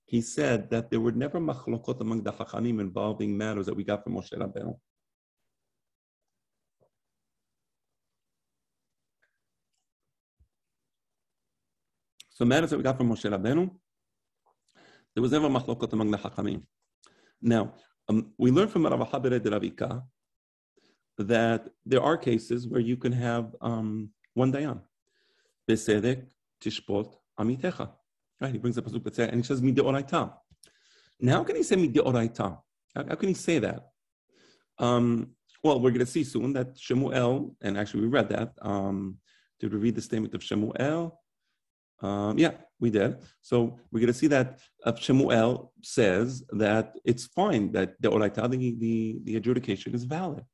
he said that there were never machlokot among the Chachamim involving matters that we got from Moshe Rabbeinu. So matters that we got from Moshe Rabbeinu, there was never machlokot among the Chachamim. Now, um, we learn from Rav Habere de Ravika that there are cases where you can have um, one dayan. Besedek tishpot amitecha. Right? He brings up a pasuk and he says mideoraita. Now, how can he say mideoraita? How, how can he say that? Um, well, we're going to see soon that Shemuel, and actually we read that. Um, did we read the statement of Shemuel? Um, yeah, we did. So we're going to see that uh, Shemuel says that it's fine that the oraita, the, the, the adjudication is valid.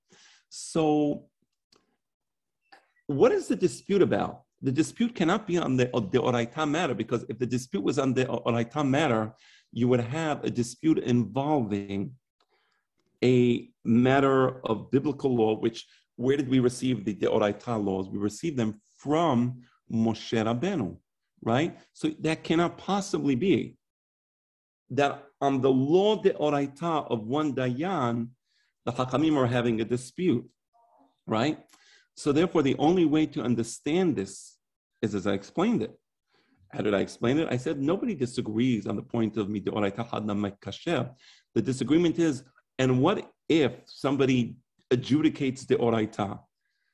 So what is the dispute about? the dispute cannot be on the, the oraita matter because if the dispute was on the oraita matter, you would have a dispute involving a matter of biblical law, which where did we receive the deoraita laws? We received them from Moshe Rabbeinu, right? So that cannot possibly be that on the law de oraita of one dayan, the Hakamim are having a dispute, right? So therefore, the only way to understand this is as I explained it. How did I explain it? I said nobody disagrees on the point of midoraita hadna kasher. The disagreement is, and what if somebody adjudicates the oraita,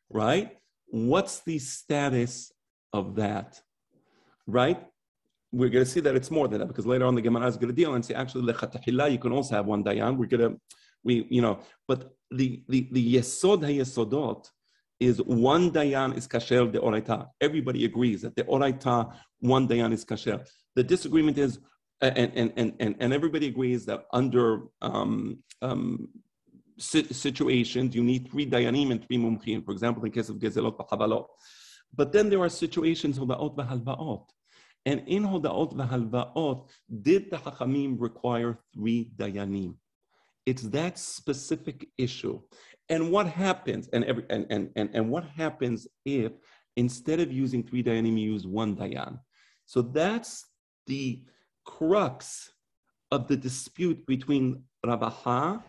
right? What's the status of that, right? We're going to see that it's more than that because later on the Gemara is going to deal and say actually lechatahila you can also have one dayan. We're going to we you know, but the the the yesod hayesodot is one dayan is kasher the oraita. Everybody agrees that the oraita one dayan is kasher. The disagreement is and and and and and everybody agrees that under um, um, situations, you need three dayanim and three mumchim. For example, in the case of gezelot v'chavalot. But then there are situations of hodaot v'halvaot. And in hodaot v'halvaot, did the hachamim require three dayanim? It's that specific issue. And what happens, and, every, and, and, and, and what happens if instead of using three dayanim, you use one dayan? So that's the crux of the dispute between Ravaha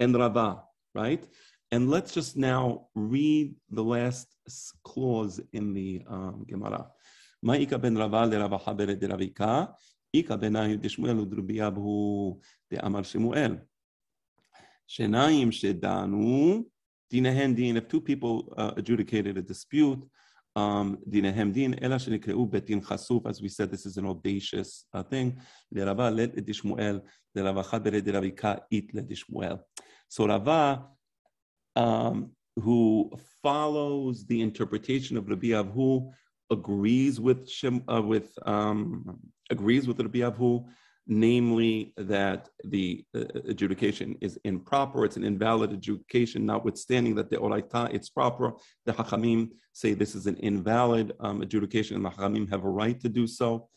and Rava, right? And let's just now read the last clause in the um, Gemara. Ma'ika ben Rava le Rava Habere de Ravika, Ika ben Ayu de Shmuel udrubiyabu de if two people uh, adjudicated a dispute, dinahem din, ela shenikreu betin chasuf, as we said, this is an audacious uh, thing. Le Rava let de Shmuel, le Rava Habere de Ravika, it le de Shmuel. So Rava, um, who follows the interpretation of Rabbi Avhu, agrees with Shem, uh, with um, agrees with Rabbi Avhu, namely that the uh, adjudication is improper. It's an invalid adjudication, notwithstanding that the oraita it's proper. The hachamim say this is an invalid um, adjudication, and the hachamim have a right to do so.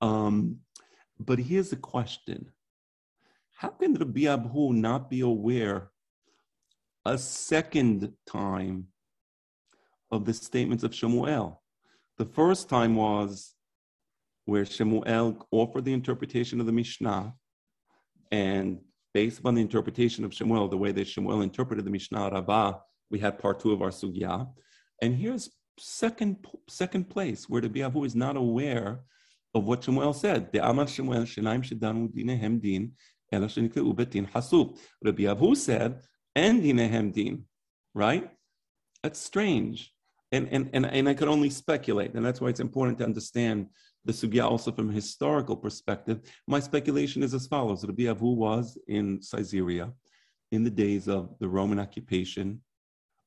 Um, but here's the question: how can the Rabbi Abhu not be aware a second time of the statements of Shemuel? The first time was where Shemuel offered the interpretation of the Mishnah, and based upon the interpretation of Shemuel, the way that Shemuel interpreted the Mishnah Rabbah, we had part two of our sugya. And here's second second place where the Biavu is not aware of what Shemuel said. The Amar Shemuel Shenaim Shedanu Dinehem Din Rabbi Abu said, and dinehem din, right? That's strange. And, and, and, and I could only speculate. And that's why it's important to understand the sugya also from a historical perspective. My speculation is as follows. Rabbi Abu was in Caesarea in the days of the Roman occupation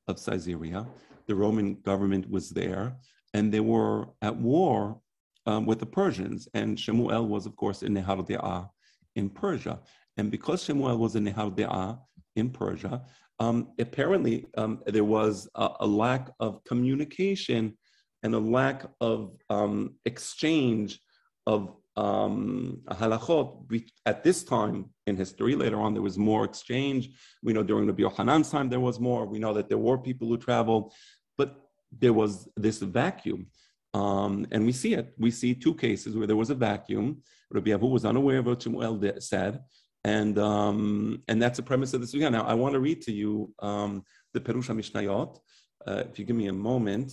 of Caesarea. The Roman government was there, and they were at war um, with the Persians. And Shemuel was, of course, in Nehardea in Persia. And because Shemuel was a Nehardea in Persia, um, apparently um, there was a, a, lack of communication and a lack of um, exchange of um, halachot. At this time in history, later on, there was more exchange. We know during the Yohanan's time there was more. We know that there were people who traveled, but there was this vacuum. Um, and we see it. We see two cases where there was a vacuum. Rabbi Abu was unaware of what Shmuel said, and um, and that's the premise of this sugya. Now, I want to read to you um, the Perusha Mishnayot. Uh, if you give me a moment,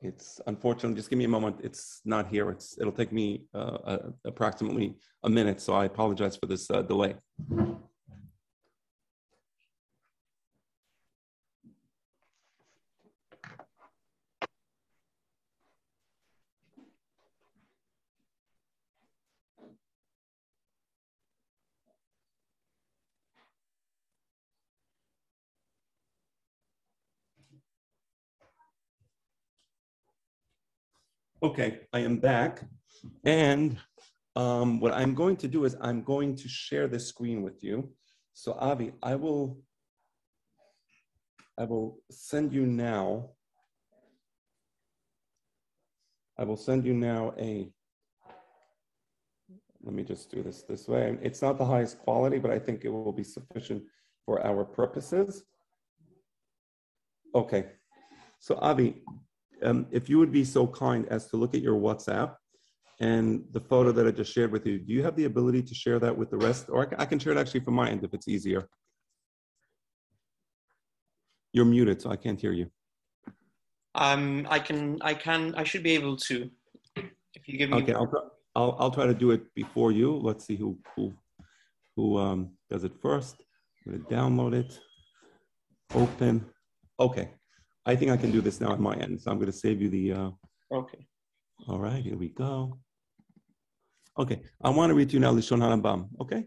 it's unfortunately just give me a moment. It's not here. It's it'll take me uh, uh, approximately a minute, so I apologize for this uh, delay. Okay, I am back. And um, what I'm going to do is I'm going to share the screen with you. So Avi, I will, I will send you now I will send you now a, let me just do this this way. It's not the highest quality, but I think it will be sufficient for our purposes. Okay, so Avi, um, if you would be so kind as to look at your WhatsApp and the photo that I just shared with you, do you have the ability to share that with the rest? Or I can, share it actually from my end if it's easier. You're muted, so I can't hear you. Um, I can, I can, I should be able to. If you give me. Okay, I'll, try- I'll, I'll try to do it before you. Let's see who, who, who um, does it first. I'm gonna download it, open. Okay, I think I can do this now on my end. So I'm gonna save you the, uh, Okay. all right, here we go. Okay, I want to read to you now Lishon Harambam, okay?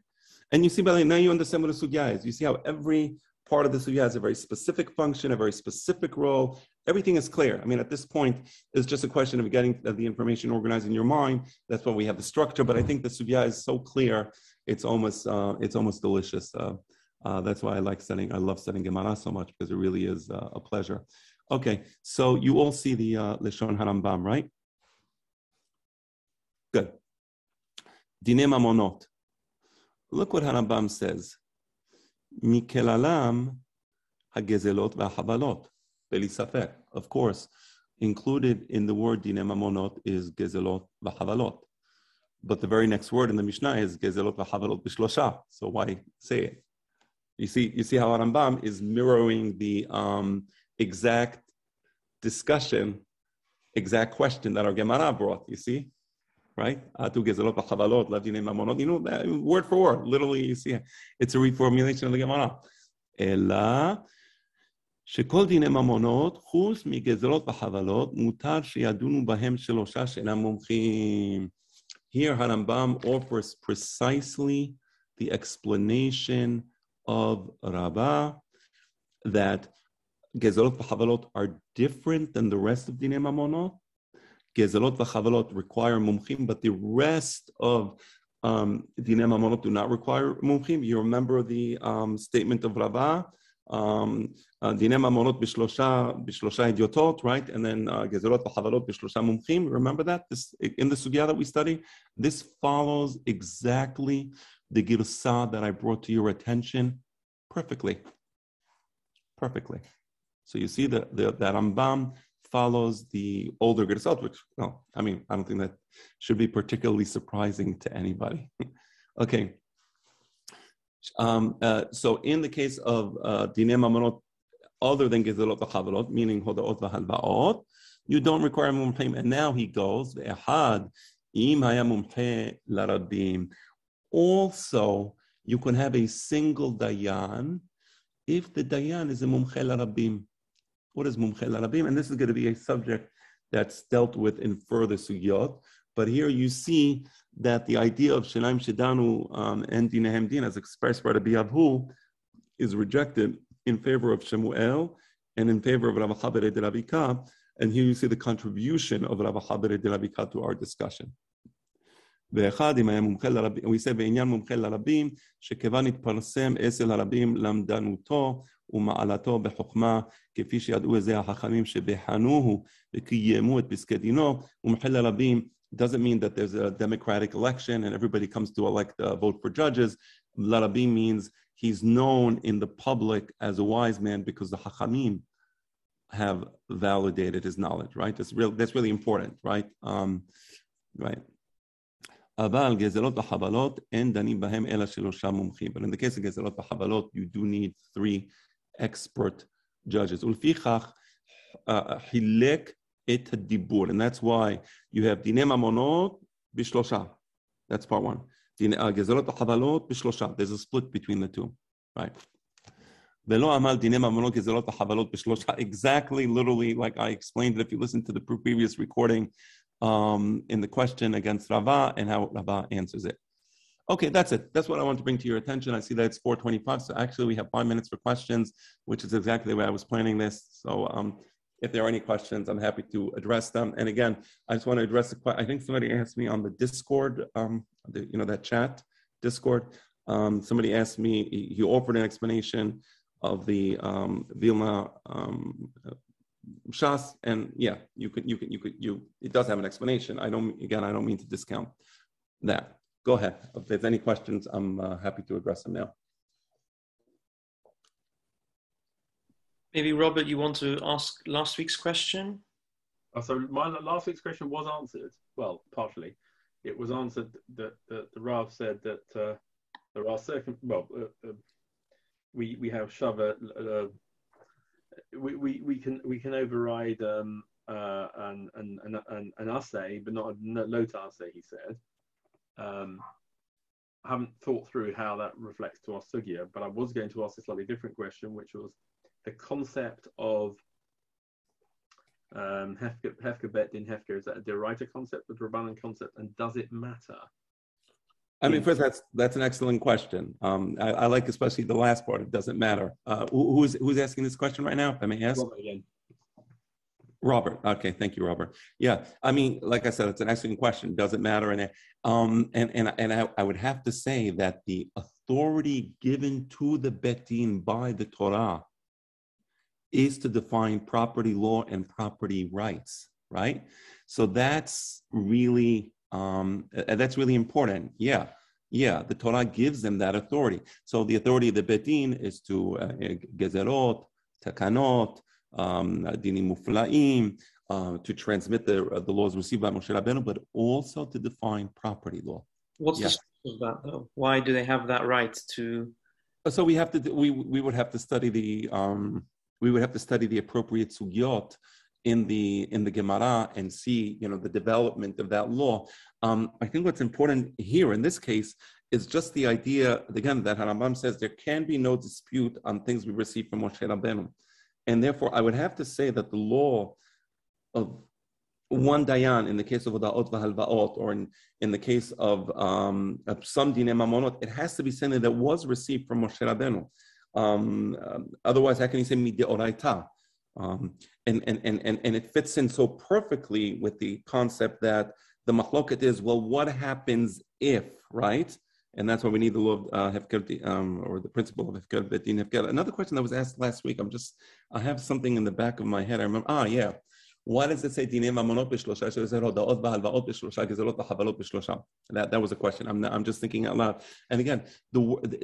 And you see, by the way, now you understand what a sugya is. You see how every part of the sugya has a very specific function, a very specific role. Everything is clear. I mean, at this point, it's just a question of getting the information organized in your mind. That's why we have the structure. But I think the sugya is so clear, it's almost uh, it's almost delicious. Uh, uh, that's why I like studying. I love studying Gemara so much because it really is uh, a pleasure. Okay, so you all see the uh, Leshon Harambam, right? Good. Dine Mamonot. Look what Harambam says. Mikelalam hagezelot v'chavalot. Belisafek. Of course, included in the word dine mamonot is gezelot v'chavalot. But the very next word in the Mishnah is gezelot v'chavalot b'shlosha. So why say it? You see, you see how Harambam is mirroring the... Um, exact discussion, exact question that our Gemara brought. You see, right? Atu gezelot v'chavalot, lavdinei mamonot. You know, that, word for word, literally, you see, it's a reformulation of the Gemara. אלא שכל דיני ממונות, חוץ מגזלות וחבלות, מותר שידונו בהם שלושה שאינם מומחים. Here Harambam offers precisely the explanation of Rabbah that Gezelot v'chavalot are different than the rest of Dinei Mamonot. Gezelot v'chavalot require mumchim, but the rest of um, Dinei Mamonot do not require mumchim. You remember the um, statement of Rabbah, um, Dinei Mamonot b'shlosha b'shlosha idiotot, right? And then Gezelot v'chavalot b'shlosha mumchim. Remember that this in the sugya that we study. This follows exactly the girsah that I brought to your attention perfectly. Perfectly. So you see that the, that Rambam follows the older girsot, which, well, I mean, I don't think that should be particularly surprising to anybody. okay. Um, uh, so in the case of uh, Dinei other than Gezalot v'chavalot, meaning Hodaot v'halvaot, you don't require mumchim. And now he goes, Ehad, im haya mumche larabim. Also, you can have a single dayan if the dayan is a mumche larabim. What is mumche larabim? And this is going to be a subject that's dealt with in further sugyot. But here you see that the idea of Shenaim Shedanu um, and Dinahem Din, as expressed by the Biavhu, is rejected in favor of Shemuel and in favor of Rav Chabere de Rabika. And here you see the contribution of Rav Chabere de Rabika to our discussion. ואחד, אם היה מומחה לרבים, הוא יישא בעניין מומחה לרבים, שכיוון התפרסם אצל הרבים למדנותו ומעלתו בחוכמה, כפי שידעו זה החכמים שבחנוהו וקיימו את פסקי דינו, מומחה לרבים doesn't mean that there's a democratic election and everybody comes to elect, uh, vote for judges. Larabim means he's known in the public as a wise man because the Hachamim have validated his knowledge, right? That's real. That's really important, right? Um, right. אבל גזלות וחבלות אין דנים בהם אלא שלושה מומחים. But in the case of גזלות וחבלות, you do need three expert judges. ולפיכך חילק את הדיבור, and that's why you have דיני ממונות בשלושה. That's part one. גזלות וחבלות בשלושה. There's a split between the two, right? ולא עמל דיני ממונות גזלות וחבלות בשלושה. Exactly, literally, like I explained it if you listen to the previous recording, um, in the question against Rava and how Rava answers it. Okay, that's it. That's what I want to bring to your attention. I see that it's 425, so actually we have five minutes for questions, which is exactly the way I was planning this. So um, if there are any questions, I'm happy to address them. And again, I just want to address the question. I think somebody asked me on the Discord, um, the, you know, that chat, Discord. Um, somebody asked me, he offered an explanation of the um, Vilna Shas, and yeah, you could, you could, you could, you. It does have an explanation. I don't. Again, I don't mean to discount that. Go ahead. If there's any questions, I'm uh, happy to address them now. Maybe Robert, you want to ask last week's question? Oh, so my last week's question was answered. Well, partially, it was answered that, that the Rav said that uh, there are certain. Well, uh, uh, we we have shava. We, we we can we can override um, uh, an an an an, assay, but not a lota assay. He said. Um, I haven't thought through how that reflects to our sugya, but I was going to ask a slightly different question, which was the concept of um, Hefker Bet Din Hefker, is that a Deraita concept, a Rabbanan concept, and does it matter? I mean, first, that's that's an excellent question. Um, I, I, like especially the last part. It doesn't matter. Uh, who, who's who's asking this question right now? If I may ask. Robert again. Robert. Okay, thank you, Robert. Yeah, I mean, like I said, it's an excellent question. Does it matter? And um, and and and I, I would have to say that the authority given to the betin by the Torah is to define property law and property rights, right? So that's really um, that's really important. Yeah, yeah. The Torah gives them that authority. So the authority of the betin is to uh, gezerot, takanot, um, dinim muflaim, uh, to transmit the uh, the laws received by Moshe Rabbeinu, but also to define property law. What's yeah. the source of that though? Why do they have that right to? So we have to we we would have to study the um, we would have to study the appropriate sugyot in the in the Gemara and see you know the development of that law. Um, I think what's important here in this case is just the idea again that Harambam says there can be no dispute on things we receive from Moshe Rabbeinu, and therefore I would have to say that the law of one dayan in the case of Udaot v'halvaot, or in, in the case of, um, of some dine mamonot, it has to be something that was received from Moshe Rabbeinu. Um, um, otherwise, how can you say mideoraita? Um, and, and, and, and, and it fits in so perfectly with the concept that the machloket is, well, what happens if, right? And that's why we need the law of uh, hefker, um, or the principle of hefker betin hefker. Another question that was asked last week, I'm just, I have something in the back of my head. I remember, ah, yeah. Why does it say דיני ממונות בשלושה? שזה הודעות בהלוואות בשלושה, גזלות וחבלות בשלושה. That, that was a question. I'm, I'm just thinking out loud. And again, the,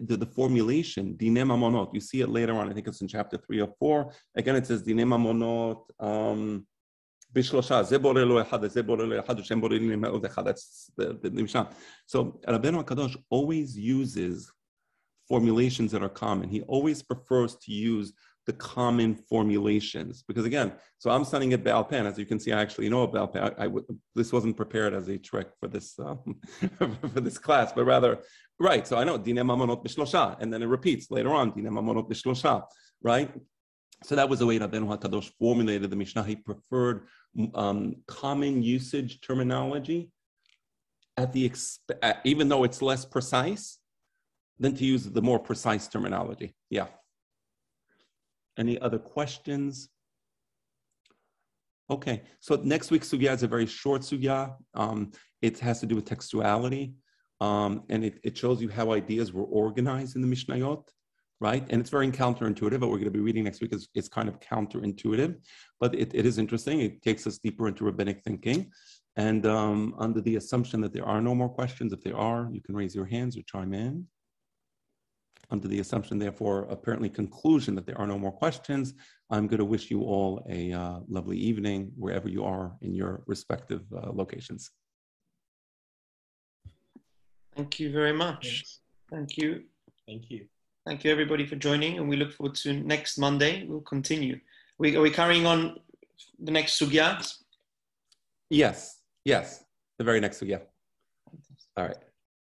the, the formulation, דיני ממונות, you see it later on, I think it's in chapter 3 or 4. Again, it says דיני ממונות, um, בשלושה, זה בורא לו אחד, זה בורא לו אחד, ושם בורא לי מאוד אחד. That's the, the נמשל. So, Rabbeinu HaKadosh always uses formulations that are common. He always prefers to use the common formulations. Because again, so I'm studying at Balpan. As you can see, I actually know about. I, I, this wasn't prepared as a trick for this um, for this class, but rather, right. So I know Dine Mamonot Bishlosha, and then it repeats later on Dine Mamonot Bishlosha, right? So that was the way Rabbeinu HaKadosh formulated the Mishnah. He preferred um, common usage terminology at the exp- even though it's less precise, than to use the more precise terminology. Yeah. Any other questions? Okay, so next week's sugya is a very short sugya. Um, it has to do with textuality, um, and it, it, shows you how ideas were organized in the Mishnayot, right? And it's very counterintuitive. What we're going to be reading next week is, kind of counterintuitive, but it, it is interesting. It takes us deeper into rabbinic thinking. And um, under the assumption that there are no more questions, if there are, you can raise your hands or chime in under the assumption, therefore, apparently conclusion that there are no more questions, I'm going to wish you all a uh, lovely evening wherever you are in your respective uh, locations. Thank you very much. Thanks. Thank you. Thank you. Thank you, everybody, for joining, and we look forward to next Monday. We'll continue. We, are we carrying on the next sugya? Yes, yes, the very next sugya. All right.